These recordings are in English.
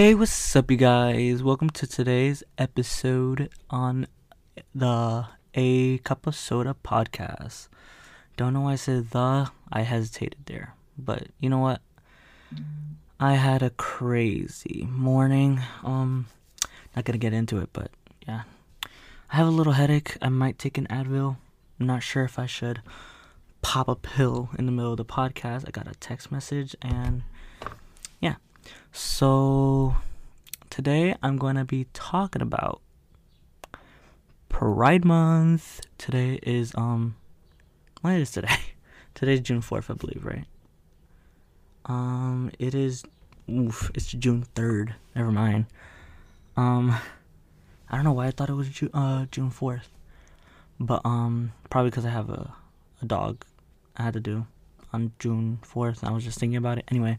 Hey, what's up, you guys? Welcome to today's episode on the A Cup of Soda podcast. Don't know why I said the, I hesitated there. But you know what? I had a crazy morning. Um, not gonna get into it, but yeah. I have a little headache. I might take an Advil. I'm not sure if I should pop a pill in the middle of the podcast. I got a text message and. So today I'm going to be talking about Pride Month. Today is um what is today? Today's June 4th, I believe, right? Um it is oof, it's June 3rd. Never mind. Um I don't know why I thought it was Ju- uh June 4th. But um probably cuz I have a a dog I had to do on June 4th. I was just thinking about it. Anyway,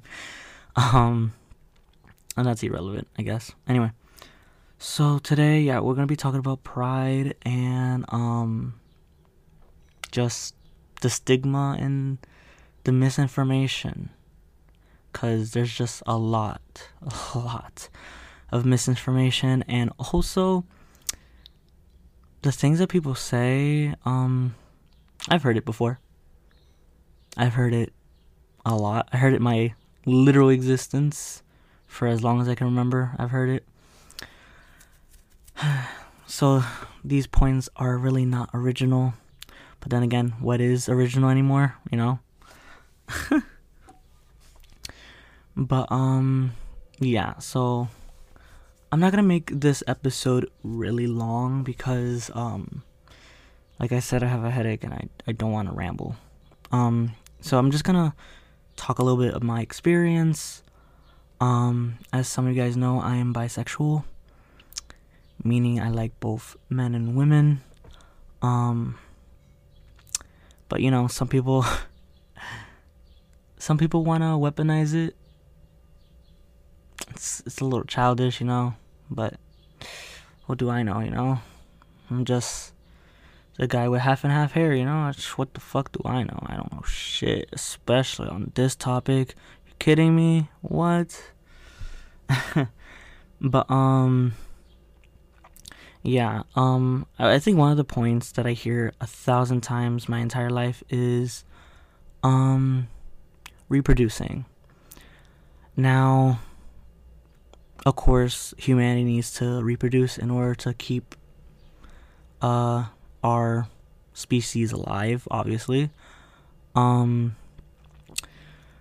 um, and that's irrelevant, I guess. Anyway, so today, yeah, we're gonna be talking about pride and um, just the stigma and the misinformation, cause there's just a lot, a lot of misinformation, and also the things that people say. Um, I've heard it before. I've heard it a lot. I heard it my literal existence for as long as I can remember. I've heard it. So these points are really not original. But then again, what is original anymore, you know? but um yeah, so I'm not going to make this episode really long because um like I said I have a headache and I I don't want to ramble. Um so I'm just gonna talk a little bit of my experience. Um, as some of you guys know, I am bisexual, meaning I like both men and women. Um, but you know, some people, some people wanna weaponize it. It's it's a little childish, you know, but what do I know, you know? I'm just the guy with half and half hair, you know? What the fuck do I know? I don't know shit, especially on this topic. You kidding me? What? but um yeah, um I think one of the points that I hear a thousand times my entire life is um reproducing. Now of course humanity needs to reproduce in order to keep uh our species alive, obviously. Um,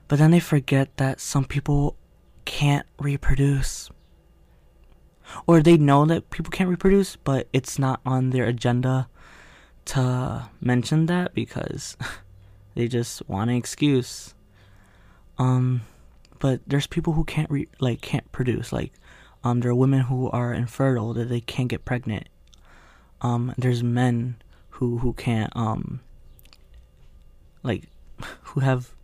but then they forget that some people can't reproduce. Or they know that people can't reproduce, but it's not on their agenda to mention that because they just want an excuse. Um, but there's people who can't re- like can't produce. Like, um, there are women who are infertile that they can't get pregnant um there's men who who can't um like who have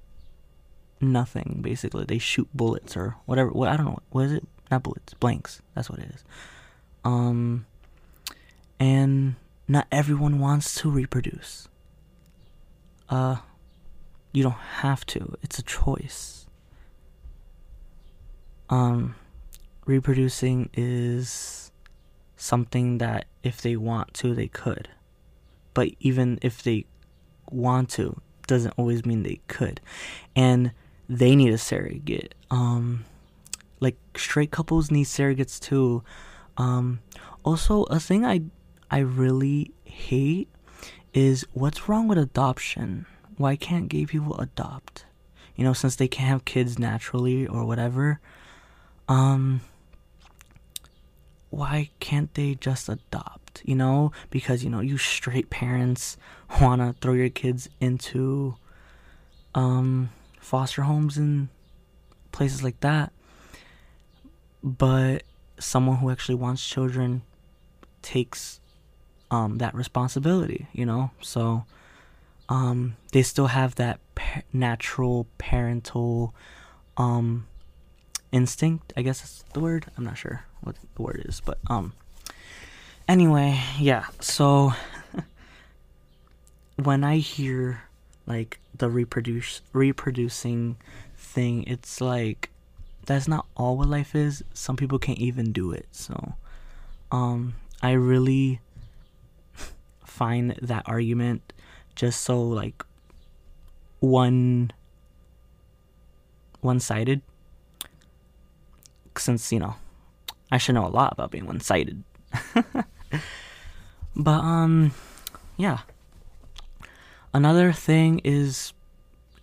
nothing basically. They shoot bullets or whatever. What i don't know. What is it? Not bullets. Blanks. That's what it is. Um and not everyone wants to reproduce. Uh you don't have to. It's a choice. Um reproducing is something that if they want to, they could. But even if they want to, doesn't always mean they could. And they need a surrogate. Um, like straight couples need surrogates too. Um, also, a thing I I really hate is what's wrong with adoption? Why can't gay people adopt? You know, since they can't have kids naturally or whatever. Um, why can't they just adopt? You know, because you know you straight parents want to throw your kids into um, foster homes and places like that, but someone who actually wants children takes um, that responsibility. You know, so um, they still have that pa- natural parental um, instinct. I guess that's the word. I'm not sure what the word is, but um. Anyway, yeah. So when I hear like the reproduce reproducing thing, it's like that's not all what life is. Some people can't even do it. So, um, I really find that argument just so like one one-sided since you know I should know a lot about being one-sided. but um yeah. Another thing is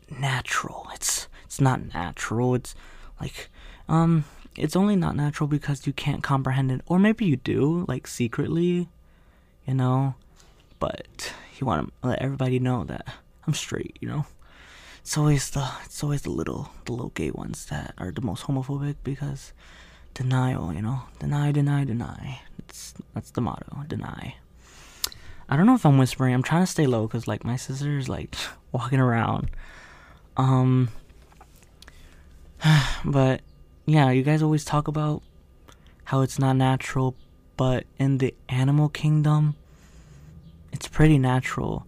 natural. It's it's not natural. It's like um it's only not natural because you can't comprehend it or maybe you do like secretly, you know, but you want to let everybody know that I'm straight, you know. It's always the it's always the little the little gay ones that are the most homophobic because denial, you know, deny, deny, deny. It's that's the motto, deny. I don't know if I'm whispering. I'm trying to stay low because like my sister's like walking around. Um, but yeah, you guys always talk about how it's not natural, but in the animal kingdom, it's pretty natural.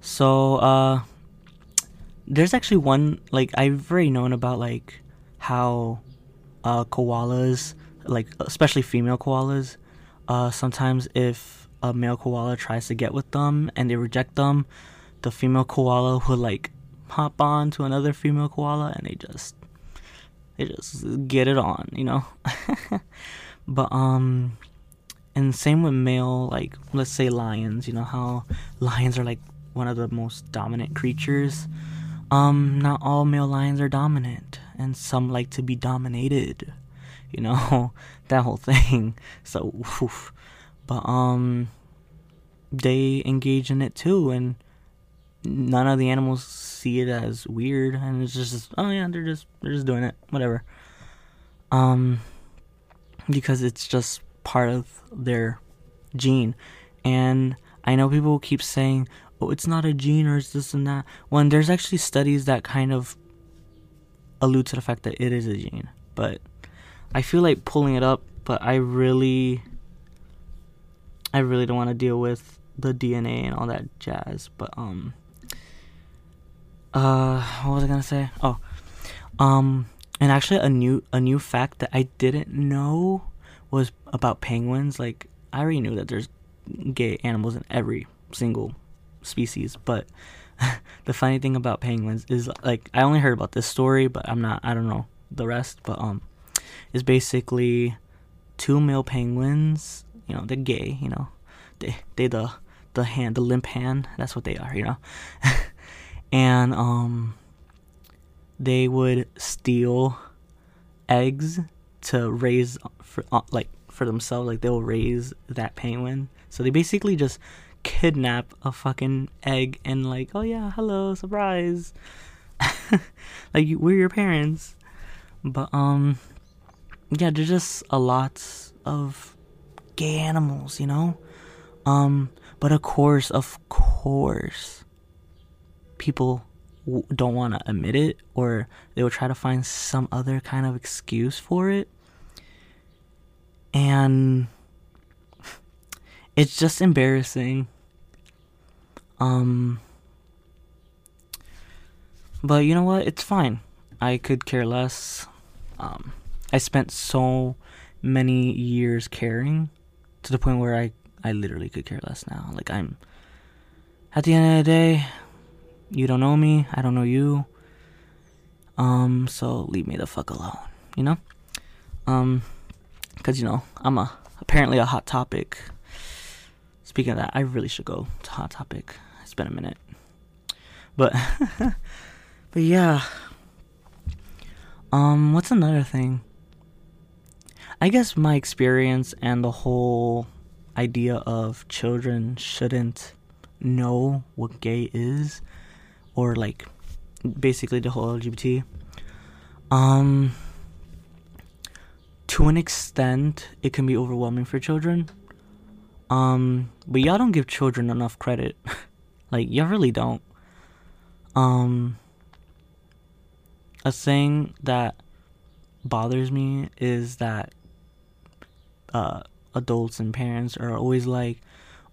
So uh, there's actually one like I've already known about like how uh, koalas, like especially female koalas, uh, sometimes if a male koala tries to get with them and they reject them, the female koala will like hop on to another female koala and they just they just get it on, you know. but um and same with male like let's say lions, you know how lions are like one of the most dominant creatures. Um not all male lions are dominant and some like to be dominated. You know, that whole thing. So oof. but um they engage in it too and none of the animals see it as weird and it's just oh yeah they're just they're just doing it whatever um because it's just part of their gene and i know people keep saying oh it's not a gene or it's this and that when there's actually studies that kind of allude to the fact that it is a gene. But i feel like pulling it up but i really i really don't want to deal with the dna and all that jazz but um uh what was i gonna say? Oh um and actually a new a new fact that i didn't know was about penguins like i already knew that there's gay animals in every single species but the funny thing about penguins is like i only heard about this story but i'm not i don't know the rest but um is basically two male penguins you know they're gay you know they they the the hand the limp hand that's what they are you know and um they would steal eggs to raise for uh, like for themselves like they'll raise that penguin so they basically just kidnap a fucking egg and like oh yeah hello surprise. Like we're your parents. But um yeah there's just a lot of gay animals you know? Um but of course of course people w- don't want to admit it or they will try to find some other kind of excuse for it. And it's just embarrassing um but you know what it's fine i could care less um i spent so many years caring to the point where i i literally could care less now like i'm at the end of the day you don't know me, I don't know you. Um, so leave me the fuck alone, you know? Um, cause you know, I'm a, apparently a hot topic. Speaking of that, I really should go to Hot Topic. It's been a minute. But, but yeah. Um, what's another thing? I guess my experience and the whole idea of children shouldn't know what gay is or like basically the whole LGBT. Um, to an extent, it can be overwhelming for children. Um, but y'all don't give children enough credit. like y'all really don't. Um, a thing that bothers me is that uh, adults and parents are always like,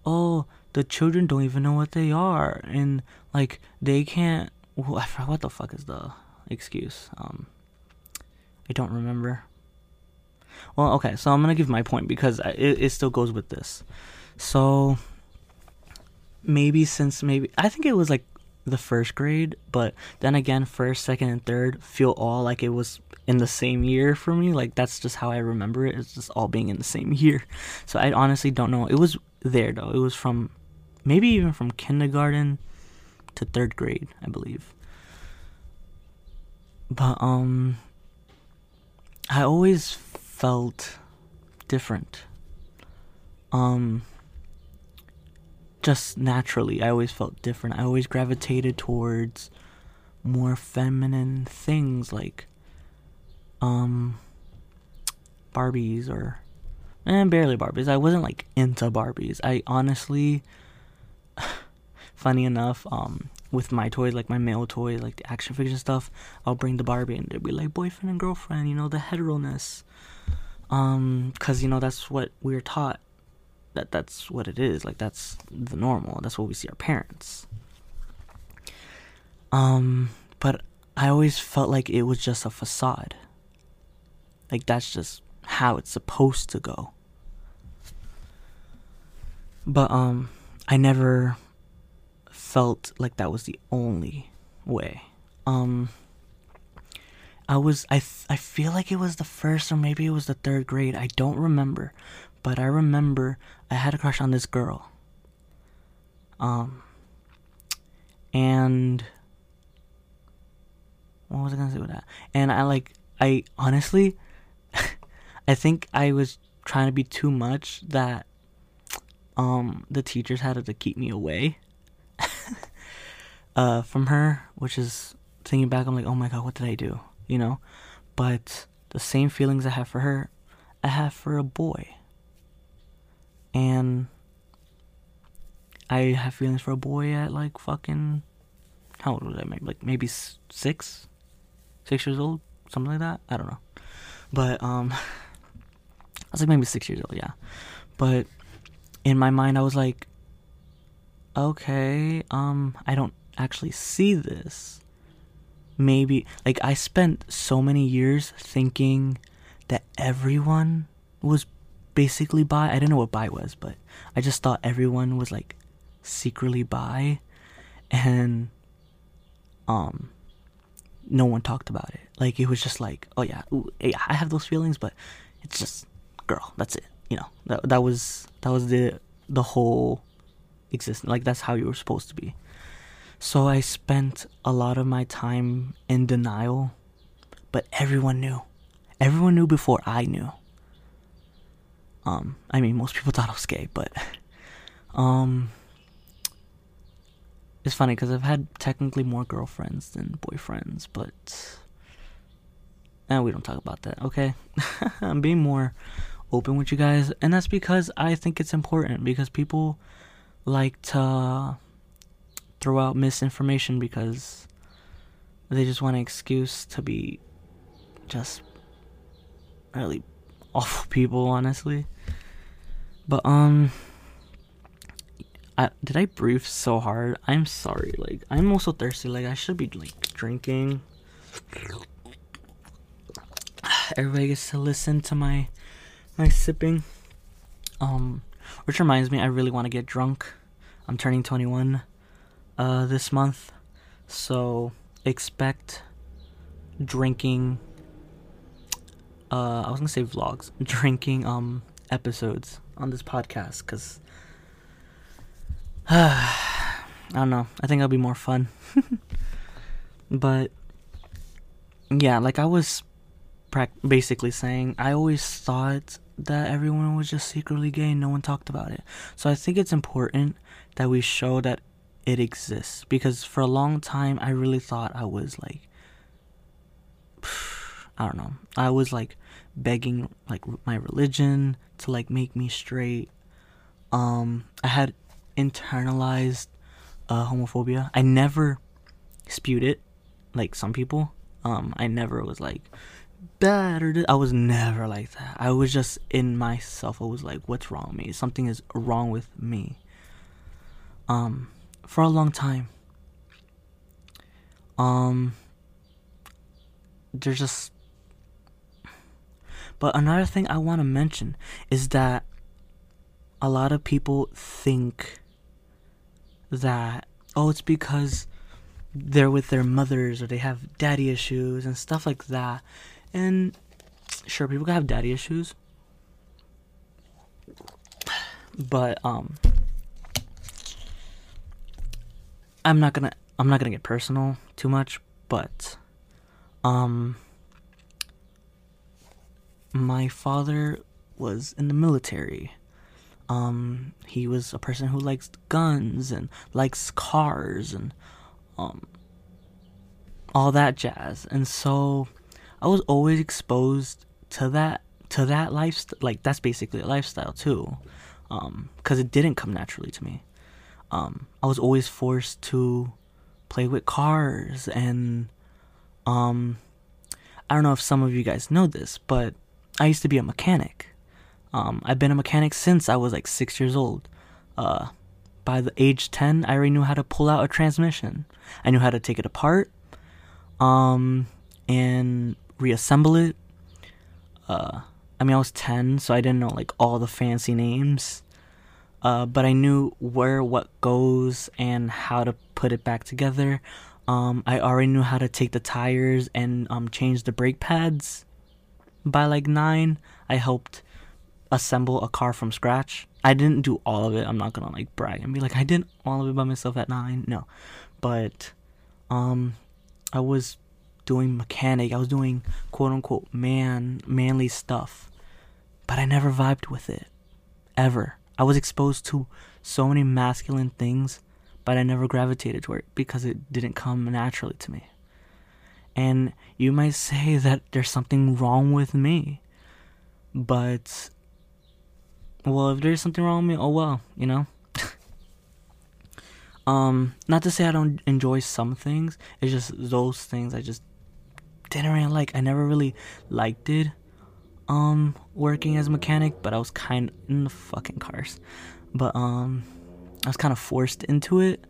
"Oh, the children don't even know what they are and like they can't what the fuck is the excuse um I don't remember. Well, okay, so I'm gonna give my point because it, it still goes with this. So maybe since maybe I think it was like the first grade, but then again, first, second, and third feel all like it was in the same year for me. Like that's just how I remember it. It's just all being in the same year. So I honestly don't know. It was there though. It was from maybe even from kindergarten to third grade, I believe. But um I always felt different. Um just naturally, I always felt different. I always gravitated towards more feminine things like um Barbies or and eh, barely Barbies. I wasn't like into Barbies. I honestly funny enough, um with my toys, like my male toys, like the action figures and stuff, I'll bring the Barbie and they'll be like boyfriend and girlfriend, you know, the heteroness. Um, cause you know that's what we are taught that that's what it is. Like that's the normal. That's what we see our parents. Um, but I always felt like it was just a facade. Like that's just how it's supposed to go. But um I never felt like that was the only way. Um I was I th- I feel like it was the first or maybe it was the third grade. I don't remember, but I remember I had a crush on this girl. Um, and what was I gonna say with that? And I like, I honestly, I think I was trying to be too much that, um, the teachers had to keep me away, uh, from her, which is thinking back, I'm like, oh my god, what did I do? You know, but the same feelings I have for her, I have for a boy and I have feelings for a boy at like fucking how old was I? Maybe like maybe six, six years old, something like that. I don't know, but um, I was like maybe six years old, yeah. But in my mind, I was like, okay, um, I don't actually see this. Maybe like I spent so many years thinking that everyone was basically bi. I didn't know what bi was, but I just thought everyone was like secretly bi, and um, no one talked about it. Like it was just like, oh yeah, ooh, yeah, I have those feelings, but it's just girl. That's it. You know, that that was that was the the whole existence. Like that's how you were supposed to be. So I spent a lot of my time in denial, but everyone knew. Everyone knew before I knew. Um, I mean, most people thought I was gay, but um, it's funny because I've had technically more girlfriends than boyfriends, but eh, we don't talk about that. Okay, I'm being more open with you guys, and that's because I think it's important because people like to throw out misinformation because they just want an excuse to be just really awful people, honestly. But um, I did I breathe so hard? I'm sorry. Like I'm also thirsty. Like I should be like drinking. Everybody gets to listen to my my sipping. Um, which reminds me, I really want to get drunk. I'm turning 21 uh this month, so expect drinking uh, I was gonna say vlogs, drinking um episodes on this podcast because uh, I don't know. I think it'll be more fun. but yeah, like I was basically saying, I always thought that everyone was just secretly gay and no one talked about it. So I think it's important that we show that it exists because for a long time I really thought I was like I don't know. I was like begging like my religion to like make me straight. Um, I had internalized uh, homophobia. I never spewed it like some people. Um, I never was like bad or I was never like that. I was just in myself. I was like, what's wrong with me? Something is wrong with me. Um, for a long time. Um, there's just But another thing I want to mention is that a lot of people think that oh it's because they're with their mothers or they have daddy issues and stuff like that. And sure people can have daddy issues. But um I'm not gonna I'm not gonna get personal too much, but um my father was in the military. Um he was a person who likes guns and likes cars and um all that jazz. And so I was always exposed to that to that lifestyle like that's basically a lifestyle too. Um cuz it didn't come naturally to me um, I was always forced to play with cars and um, I don't know if some of you guys know this, but I used to be a mechanic. Um, I've been a mechanic since I was like six years old. Uh, by the age 10, I already knew how to pull out a transmission. I knew how to take it apart um, and reassemble it. Uh, I mean, I was 10, so I didn't know like all the fancy names uh, but I knew where what goes and how to put it back together. Um, I already knew how to take the tires and um, change the brake pads. By like nine, I helped assemble a car from scratch. I didn't do all of it. I'm not gonna like brag and be like I did all of it by myself at nine. No, but um, I was doing mechanic. I was doing quote unquote man manly stuff, but I never vibed with it ever. I was exposed to so many masculine things, but I never gravitated toward it because it didn't come naturally to me. And you might say that there's something wrong with me. But well, if there's something wrong with me, oh well, you know. um, not to say I don't enjoy some things. It's just those things I just didn't really like. I never really liked it um working as a mechanic, but I was kind of in the fucking cars. But um I was kind of forced into it.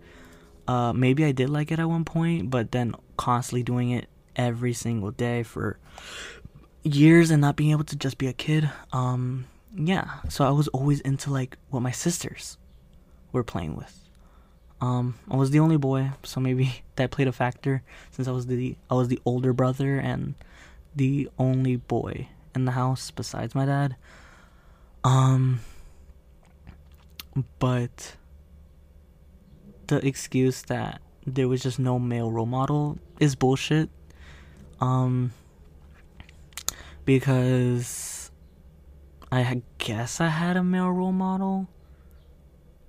Uh maybe I did like it at one point, but then constantly doing it every single day for years and not being able to just be a kid. Um yeah, so I was always into like what my sisters were playing with. Um, I was the only boy, so maybe that played a factor since I was the I was the older brother and the only boy in the house besides my dad. Um, but the excuse that there was just no male role model is bullshit. Um, because I guess I had a male role model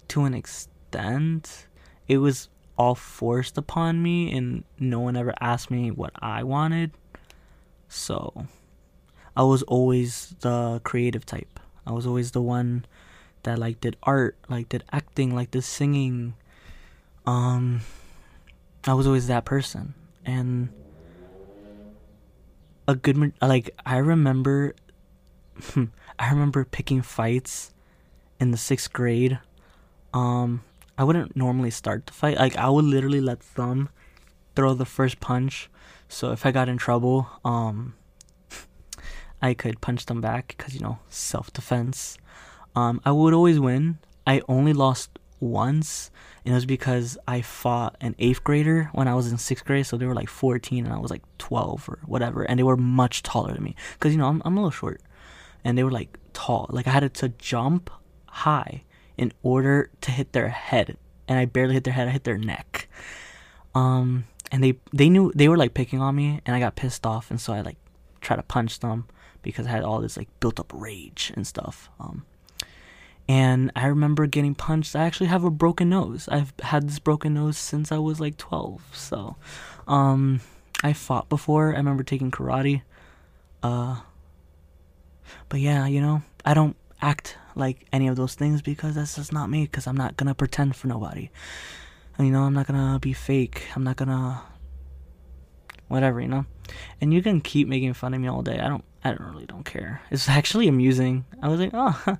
to an extent. It was all forced upon me, and no one ever asked me what I wanted. So I was always the creative type. I was always the one that like did art, like did acting, like did singing. Um I was always that person. And a good like I remember I remember picking fights in the 6th grade. Um I wouldn't normally start the fight. Like I would literally let them throw the first punch. So if I got in trouble, um I could punch them back because, you know, self defense. Um, I would always win. I only lost once, and it was because I fought an eighth grader when I was in sixth grade. So they were like 14 and I was like 12 or whatever, and they were much taller than me because, you know, I'm, I'm a little short. And they were like tall. Like I had to jump high in order to hit their head, and I barely hit their head, I hit their neck. Um, and they they knew they were like picking on me, and I got pissed off, and so I like tried to punch them because I had all this like built up rage and stuff. Um, and I remember getting punched. I actually have a broken nose. I've had this broken nose since I was like 12. So, um, I fought before. I remember taking karate. Uh, but yeah, you know, I don't act like any of those things because that's just not me. Because I'm not gonna pretend for nobody. You know, I'm not gonna be fake. I'm not gonna whatever, you know. And you can keep making fun of me all day. I don't I don't really don't care. It's actually amusing. I was like, oh,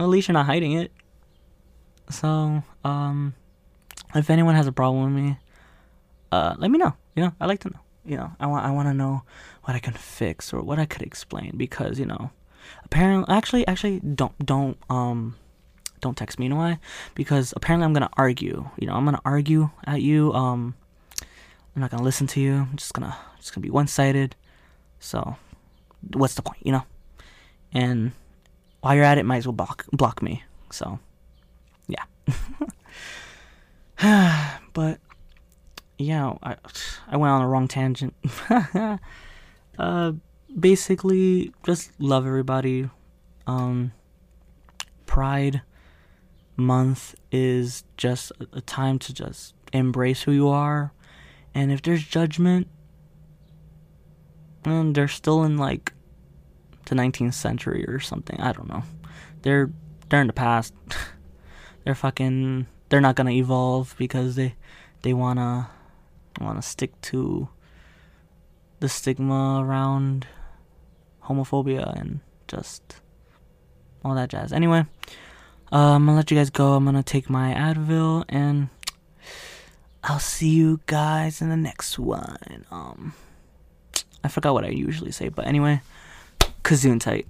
at least you're not hiding it. So, um, if anyone has a problem with me, uh, let me know. You know, I like to know. you know, I want I want to know what I can fix or what I could explain because you know, apparently, actually, actually, don't don't um, don't text me. You know why? Because apparently I'm gonna argue. You know, I'm gonna argue at you. Um, I'm not gonna listen to you. I'm just gonna just gonna be one sided. So, what's the point? You know. And while you're at it, might as well block block me. So, yeah. but yeah, I I went on a wrong tangent. uh, basically, just love everybody. Um, Pride Month is just a time to just embrace who you are, and if there's judgment, and they're still in like the 19th century or something. I don't know. They're they're in the past. they're fucking. They're not gonna evolve because they they wanna wanna stick to the stigma around homophobia and just all that jazz. Anyway, uh, I'm gonna let you guys go. I'm gonna take my Advil and I'll see you guys in the next one. Um, I forgot what I usually say, but anyway, Kazoon tight.